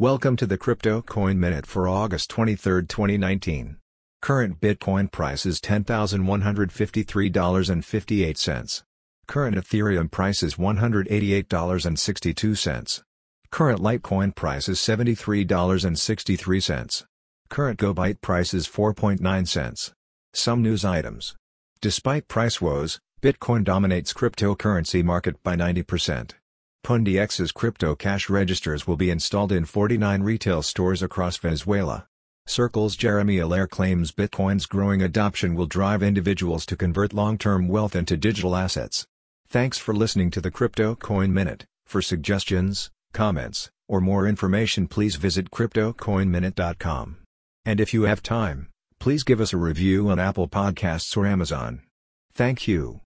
Welcome to the Crypto Coin Minute for August 23, 2019. Current Bitcoin price is $10,153.58. Current Ethereum price is $188.62. Current Litecoin price is $73.63. Current GoByte price is 4.9 cents. Some news items. Despite price woes, Bitcoin dominates cryptocurrency market by 90%. PundiX's crypto cash registers will be installed in 49 retail stores across Venezuela. Circle's Jeremy Allaire claims Bitcoin's growing adoption will drive individuals to convert long-term wealth into digital assets. Thanks for listening to the Crypto Coin Minute. For suggestions, comments, or more information please visit cryptocoinminute.com. And if you have time, please give us a review on Apple Podcasts or Amazon. Thank you.